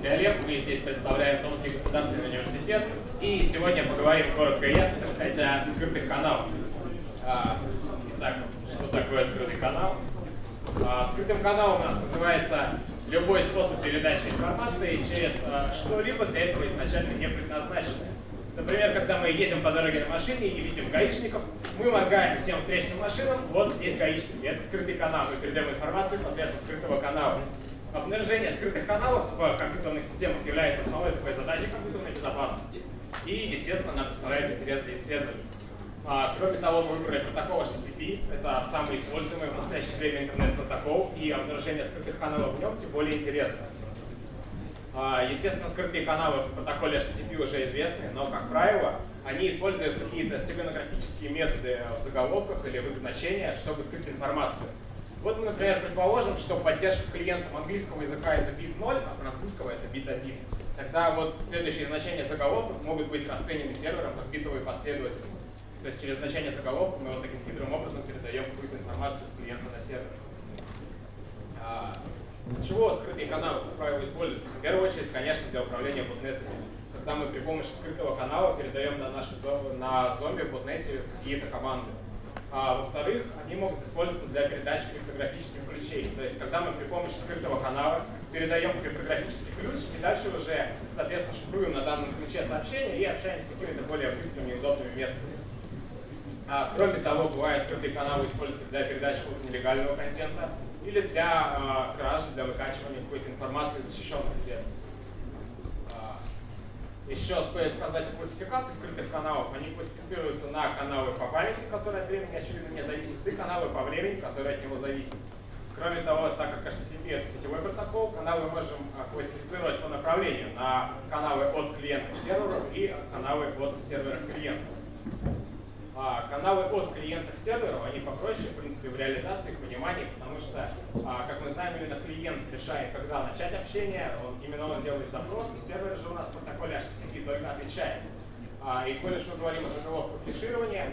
Томский Олег, мы здесь представляем Томский государственный университет, и сегодня поговорим коротко и ясно, так сказать, о скрытых каналах. А, итак, что такое скрытый канал? А, скрытым каналом у нас называется любой способ передачи информации через а, что-либо для этого изначально не предназначенное. Например, когда мы едем по дороге на машине и видим гаишников, мы моргаем всем встречным машинам, вот здесь гаишники. Это скрытый канал, мы передаем информацию посредством скрытого канала. Обнаружение скрытых каналов в компьютерных системах является основной такой задачей компьютерной безопасности. И, естественно, нам представляет интерес для исследований. А, кроме того, мы выбрали протокол HTTP, это самый используемый в настоящее время интернет-протокол, и обнаружение скрытых каналов в нем тем более интересно. А, естественно, скрытые каналы в протоколе HTTP уже известны, но, как правило, они используют какие-то стеганографические методы в заголовках или в их значениях, чтобы скрыть информацию. Вот мы, например, предположим, что поддержка клиентам английского языка это бит 0, а французского это бит 1. Тогда вот следующие значения заголовков могут быть расценены сервером как битовые последовательность. То есть через значение заголовка мы вот таким хитрым образом передаем какую-то информацию с клиента на сервер. А, для чего скрытые каналы, как правило, используются? В первую очередь, конечно, для управления ботнетами. Когда мы при помощи скрытого канала передаем на, наши, на зомби в ботнете какие-то команды. А во-вторых, они могут использоваться для передачи криптографических ключей. То есть, когда мы при помощи скрытого канала передаем криптографический ключ, и дальше уже, соответственно, шифруем на данном ключе сообщение и общаемся с какими-то более быстрыми и удобными методами. А, кроме того, бывают скрытые каналы используются для передачи какого-то нелегального контента или для а, кражи, для выкачивания какой-то информации из защищенных сфер. Еще стоит сказать о классификации скрытых каналов. Они классифицируются на каналы по памяти, которые от времени, очевидно, не зависят, и каналы по времени, которые от него зависят. Кроме того, так как HTTP это сетевой протокол, каналы можем а, классифицировать по направлению на каналы от клиента к серверу и каналы от сервера к клиенту. А, каналы от клиента к серверу, они попроще, в принципе, в реализации, к пониманию, потому что, а, как мы знаем, именно клиент решает, когда начать общение, он, именно он делает запрос, сервер же у нас в протоколе HTTP только отвечает. А, и коль уж мы говорим о заголовках кеширования,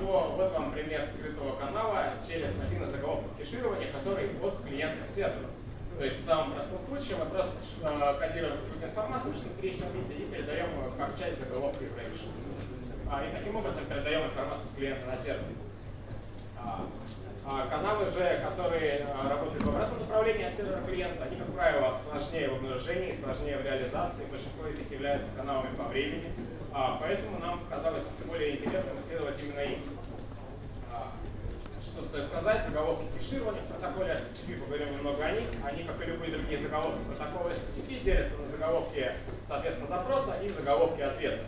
то вот вам пример скрытого канала через один из заголовков кеширования, который от клиента к серверу. То есть в самом простом случае мы просто кодируем какую-то информацию в встречном виде и передаем как часть заголовка и проигрыша а, и таким образом передаем информацию с клиента на сервер. А, а, каналы же, которые а, работают в обратном направлении от сервера клиента, они, как правило, сложнее в обнаружении, сложнее в реализации, большинство из них являются каналами по времени, а, поэтому нам показалось более интересным исследовать именно их. А, что стоит сказать, заголовки кеширования в протоколе HTTP, поговорим немного о них. Они, как и любые другие заголовки протокола HTTP, делятся на заголовки, соответственно, запроса и заголовки ответа.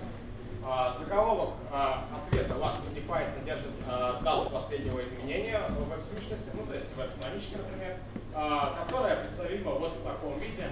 А, заголовок а, ответа last modify содержит а, дату последнего изменения веб-сущности, ну то есть веб-странички, например, которая представима вот в таком виде.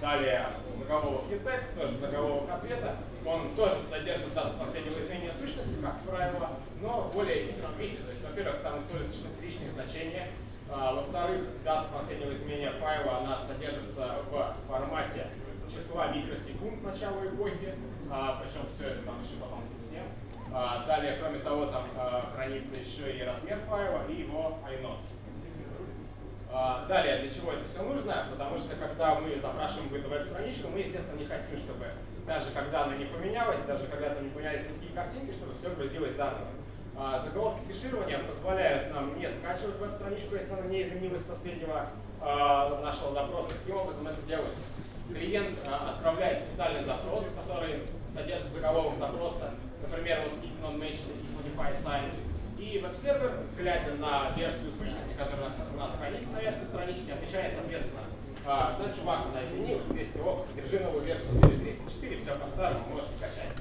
Далее заголовок ETEC, тоже заголовок ответа. Он тоже содержит дату последнего изменения сущности, как правило, но в более хитром виде. То есть, во-первых, там используются шестизначные значения. Во-вторых, дата последнего изменения файла, она содержится в формате числа микросекунд с начала эпохи, а, причем все это там еще потом всем. А, далее, кроме того, там а, хранится еще и размер файла и его inode. А, далее, для чего это все нужно? Потому что когда мы запрашиваем какую-то веб-страничку, мы, естественно, не хотим, чтобы даже когда она не поменялась, даже когда там не поменялись никакие картинки, чтобы все грузилось заново. А, заголовки кеширования позволяют нам не скачивать веб-страничку, если она не изменилась с последнего а, нашего запроса. Каким образом это делается? Клиент а, отправляет специальный запрос, который содержит заголовок запроса, например, вот if not mentioned, if modified science, и веб-сервер, глядя на версию сущности, которая у нас хранится на версии странички, отвечает соответственно, а, да, чувак, она изменила, 200 ок, держи новую версию 304, все по-старому, можешь качать.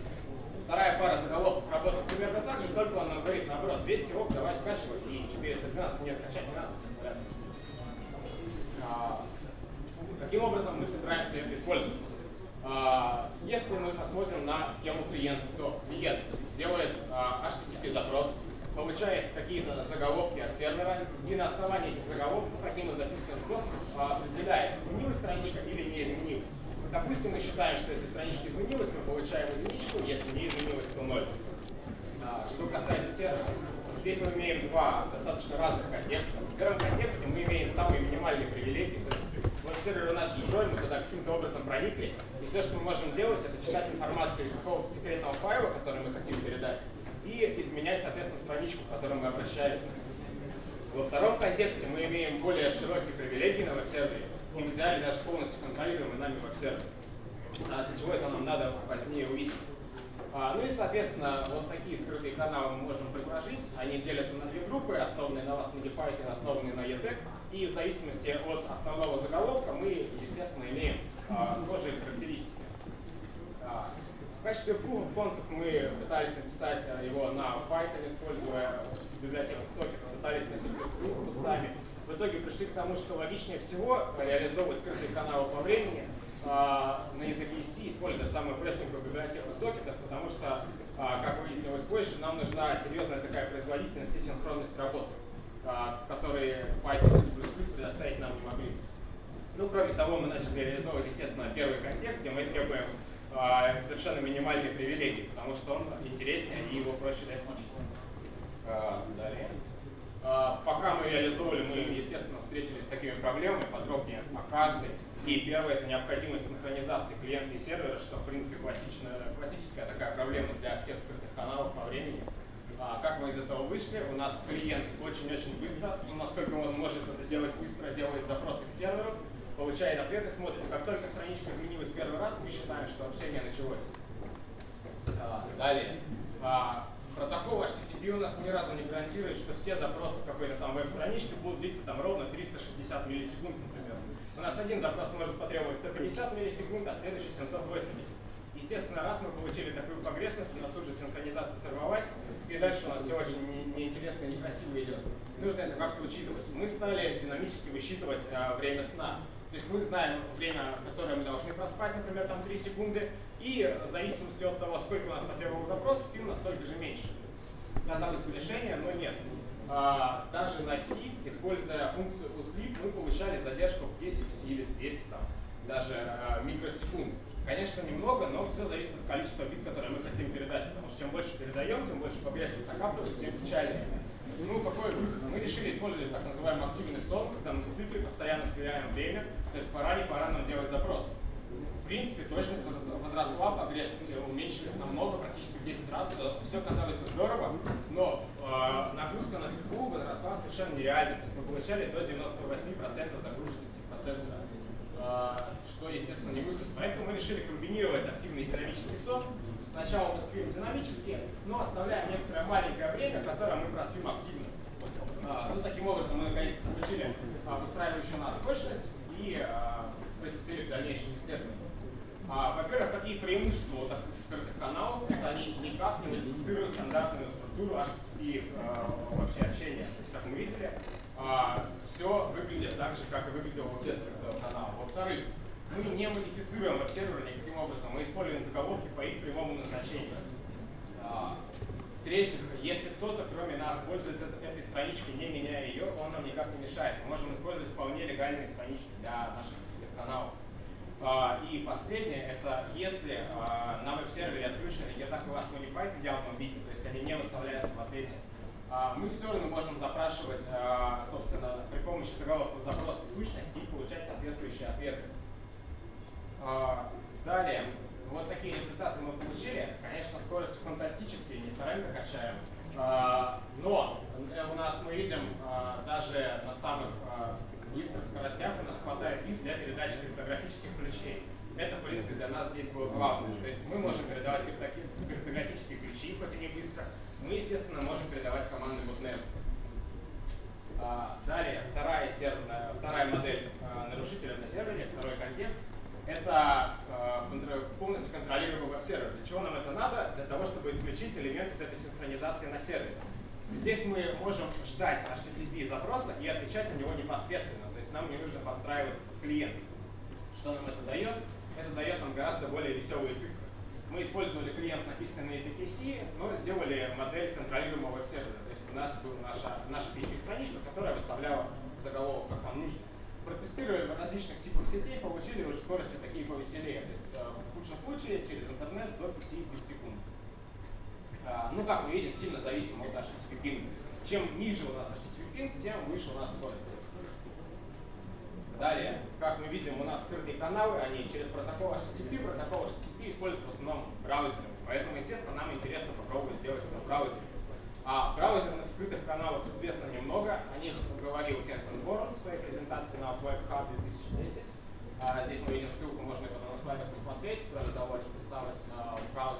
Вторая пара заголовков работает примерно так же, только он нам говорит наоборот, 200 ок, давай скачивай, и 412 нет, качать не надо, схему клиента, то клиент делает а, HTTP запрос, получает какие-то заголовки от сервера, и на основании этих заголовков одним из записанных способов а, определяет, изменилась страничка или не изменилась. Допустим, мы считаем, что если страничка изменилась, мы получаем единичку, если не изменилась, то ноль. Что касается сервера, здесь мы имеем два достаточно разных контекста. В первом контексте мы имеем самые минимальные привилегии, у нас чужой, мы туда каким-то образом проникли, и все, что мы можем делать, это читать информацию из какого-то секретного файла, который мы хотим передать, и изменять, соответственно, страничку, к которой мы обращаемся. Во втором контексте мы имеем более широкие привилегии на веб-сервере, и в идеале даже полностью контролируемый нами веб-сервер. А для чего это нам надо позднее увидеть. А, ну и, соответственно, вот такие скрытые каналы мы можем предложить. Они делятся на две группы, основанные на Last Modified и основанные на ETEC. И в зависимости от основного заголовка мы, естественно, имеем а, схожие характеристики. А, в качестве proof of concept мы пытались написать а, его на Python, используя библиотеку Socket, пытались на C++ кустами. В итоге пришли к тому, что логичнее всего реализовывать скрытые каналы по времени, а, на языке C, используя самую простенькую библиотеку сокетов, потому что, а, как выяснилось позже, нам нужна серьезная такая производительность и синхронность работы, а, которые Python и C++ предоставить нам не могли. Ну, кроме того, мы начали реализовывать, естественно, первый контекст, где мы требуем совершенно минимальные привилегии, потому что он интереснее и его проще достичь. Далее. Пока мы реализовывали, мы, естественно, встретились с такими проблемами, подробнее о каждой. И первое – это необходимость синхронизации клиента и сервера, что, в принципе, классичная, классическая такая проблема для всех скрытых каналов по времени. А, как мы из этого вышли? У нас клиент очень-очень быстро, ну, насколько он может это делать быстро, делает запросы к серверу, получает ответы, смотрит. Как только страничка изменилась первый раз, мы считаем, что общение началось. А, далее. А, протокол HTTP у нас ни разу не гарантирует, что все запросы какой-то там веб-странички будут длиться там ровно 360 миллисекунд, например. У нас один запрос может потребовать 150 миллисекунд, а следующий 780. Естественно, раз мы получили такую погрешность, у нас тут же синхронизация сорвалась, и дальше у нас все очень неинтересно и некрасиво идет. Нужно это как-то учитывать. Мы стали динамически высчитывать а, время сна. То есть мы знаем время, которое мы должны проспать, например, там 3 секунды, и в зависимости от того, сколько у нас потребовал запрос, спим настолько же меньше. Казалось бы решение, но нет. А, даже на C, используя функцию uSleep, мы получали задержку в 10 или 200 там, даже а, микросекунд. Конечно, немного, но все зависит от количества бит, которые мы хотим передать, потому что чем больше передаем, тем больше погрешность накапливается, тем печальнее. Ну, какой? Мы решили использовать так называемый активный сон, когда мы цифре постоянно сверяем время, то есть пора не пора нам делать запрос. В принципе, точность возросла, погрешности уменьшились намного, практически в 10 раз. Все казалось бы здорово, но э, нагрузка на ЦПУ возросла совершенно нереально. То есть мы получали до 98% загруженности процессора, э, что, естественно, не выход. Поэтому мы решили комбинировать активный и динамический сон. Сначала мы спим динамически, но оставляем некоторое маленькое время, которое мы проспим активно. Э, ну, таким образом, мы наконец-то получили устраивающую нас точность и приступили к дальнейшим исследованиям. А, во-первых, какие преимущества вот таких скрытых каналов? Это они никак не модифицируют стандартную структуру и э, вообще общения. Как мы видели, все выглядит так же, как и выглядело без скрытого канала. Во-вторых, мы не модифицируем веб-сервер никаким образом, мы используем заголовки по их прямому назначению. А, в-третьих, если кто-то, кроме нас, пользуется этой страничкой, не меняя ее, он нам никак не мешает. Мы можем использовать вполне легальные странички для наших каналов. А, и последнее, это если а, на веб-сервере отключены так у вас Modify в явном виде, то есть они не выставляются в ответе, а, мы все равно можем запрашивать, собственно, при помощи заголовка запроса сущности и получать соответствующие ответы. Далее, вот такие результаты мы получили. Конечно, скорость фантастические, не стараемся качаем. Но у нас мы видим даже на самых быстрых скоростях у нас хватает бит для передачи криптографических ключей. Это, в принципе, для нас здесь было главное. То есть мы можем передавать криптографические ключи, хоть и не быстро. Мы, естественно, можем передавать команды botnet. А, далее, вторая, серверная, вторая модель а, нарушителя на сервере, второй контекст. Это а, полностью контролируемый веб-сервер. Для чего нам это надо? Для того, чтобы исключить элемент этой синхронизации на сервере. Здесь мы можем ждать HTTP запроса и отвечать на него непосредственно. То есть нам не нужно подстраиваться под клиент. Что нам это дает? Это дает нам гораздо более веселые цифры. Мы использовали клиент, написанный на языке C, но сделали модель контролируемого веб-сервера. То есть у нас была наша, наша PHP-страничка, которая выставляла заголовок, как нам нужно. Протестировали различных типов сетей, получили уже скорости такие повеселее. То есть э, в худшем случае через интернет до 5 секунд. А, ну, как мы видим, сильно зависимо от HTTP ping. Чем ниже у нас HTTP ping, тем выше у нас скорость. Далее, как мы видим, у нас скрытые каналы, они через протокол HTTP. Протокол HTTP используется в основном браузером. Поэтому, естественно, нам интересно попробовать сделать это в браузере. А браузерных скрытых каналов известно немного. О них говорил Кентон Борн в своей презентации на WebHub 2010. А, здесь мы видим ссылку, можно потом на слайдах посмотреть. Кроме того, они писалось а, в. А,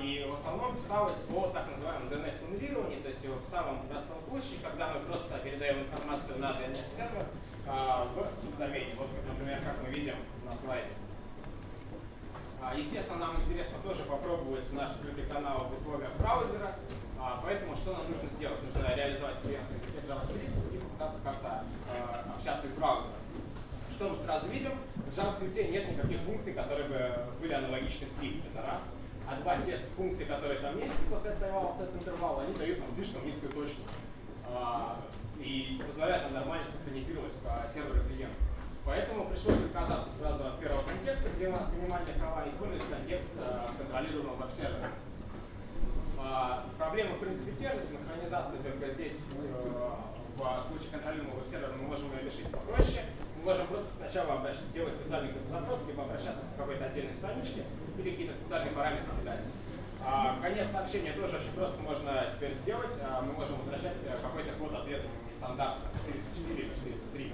и в основном писалось о так называемом DNS-туннелировании, то есть в самом простом случае, когда мы просто передаем информацию на DNS-сервер а, в субдомене. Вот, например, как мы видим на слайде. А, естественно, нам интересно тоже попробовать наш скрытый канал в условиях браузера, поэтому что нам нужно сделать? Нужно реализовать клиент на языке JavaScript и попытаться как-то общаться с браузером. Что мы сразу видим? В JavaScript нет никаких функций, которые бы были аналогичны Swift. Это раз а два те функции, которые там есть после интервала, от интервала, они дают нам слишком низкую точность а, и позволяют нам нормально синхронизировать по серверу клиента. Поэтому пришлось отказаться сразу от первого контекста, где у нас минимальные права, и использовать контекст а, с контролируемым веб-сервером. А, проблемы, в принципе, те же, синхронизация только здесь, э, в случае контролируемого веб-сервера, мы можем ее решить попроще. Мы можем просто сначала обращать, делать специальный запрос, либо обращаться к какой-то отдельной страничке, или какие-то специальные параметры конец сообщения тоже очень просто можно теперь сделать. А, мы можем возвращать э, какой-то код ответа нестандартно 404 или 403.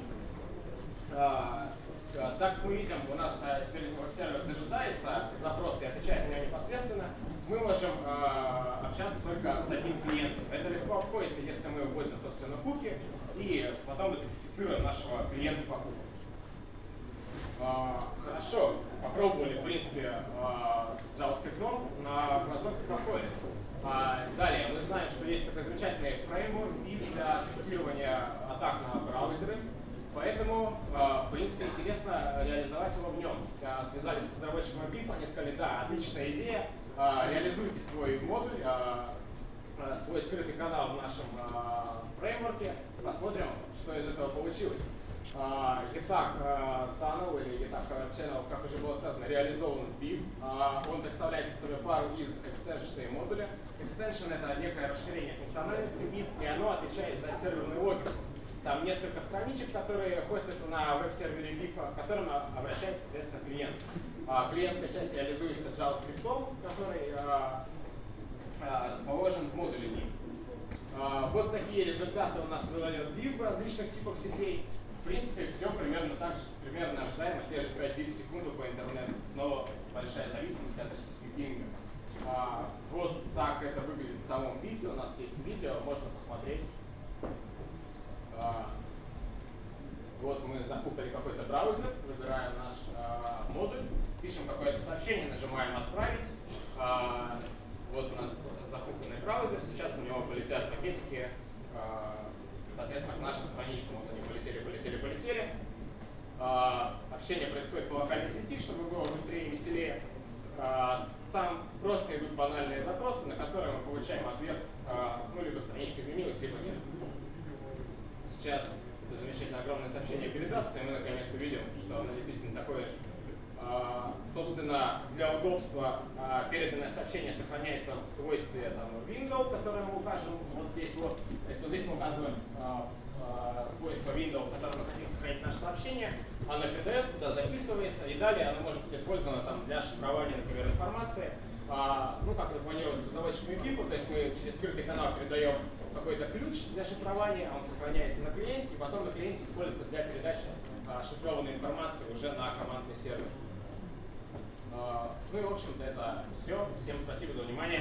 А, а, так как мы видим, у нас а, теперь сервер дожидается запроса и отвечает на него непосредственно, мы можем э, общаться только с одним клиентом. Это легко обходится, если мы вводим, собственно, куки и потом идентифицируем нашего клиента по куку. А, хорошо, попробовали, в принципе, а, JavaScript на разработке проходит. А, далее, мы знаем, что есть такой замечательный фреймворк BIF для тестирования атак на браузеры. Поэтому, в принципе, интересно реализовать его в нем. Связались с разработчиком BIF, они сказали, да, отличная идея, реализуйте свой модуль, свой скрытый канал в нашем фреймворке, посмотрим, что из этого получилось. Итак, Tunnel или Итак Channel, как уже было сказано, реализован в BIM. Он представляет из себя пару из extension модуля. Extension это некое расширение функциональности BIF, и оно отвечает за серверный логику. Там несколько страничек, которые хостятся на веб-сервере BIF, к которым обращается, соответственно, клиент. Клиентская часть реализуется JavaScript, который расположен в модуле BIF. Вот такие результаты у нас выдает BIF в различных типах сетей. В принципе, все примерно так же, примерно ожидаемо, те же 5 бит в секунду по интернету. Снова большая зависимость от пинга. А, вот так это выглядит в самом бифе. У нас есть видео, можно посмотреть. А, вот мы закупили какой-то браузер, выбираем наш а, модуль, пишем какое-то сообщение, нажимаем «Отправить». А, вот у нас закупленный браузер, сейчас у него полетят пакетики а, Соответственно, к нашим страничкам вот они полетели, полетели, полетели. А, общение происходит по локальной сети, чтобы было быстрее и веселее. А, там просто идут банальные запросы, на которые мы получаем ответ, а, ну, либо страничка изменилась, либо нет. Сейчас это замечательное огромное сообщение передастся, и мы наконец увидим, что оно действительно такое а, собственно, для удобства переданное сообщение сохраняется в свойстве там, window, которое мы укажем вот здесь вот. То есть вот здесь мы указываем свойство window, которое мы хотим сохранить наше сообщение. Оно PDF туда записывается, и далее оно может быть использовано там, для шифрования, например, информации. А, ну, как это планировалось разработчиками PIP, то есть мы через скрытый канал передаем какой-то ключ для шифрования, он сохраняется на клиенте, и потом на клиенте используется для передачи а, шифрованной информации уже на командный сервер. А, ну и, в общем-то, это все. Всем спасибо за внимание.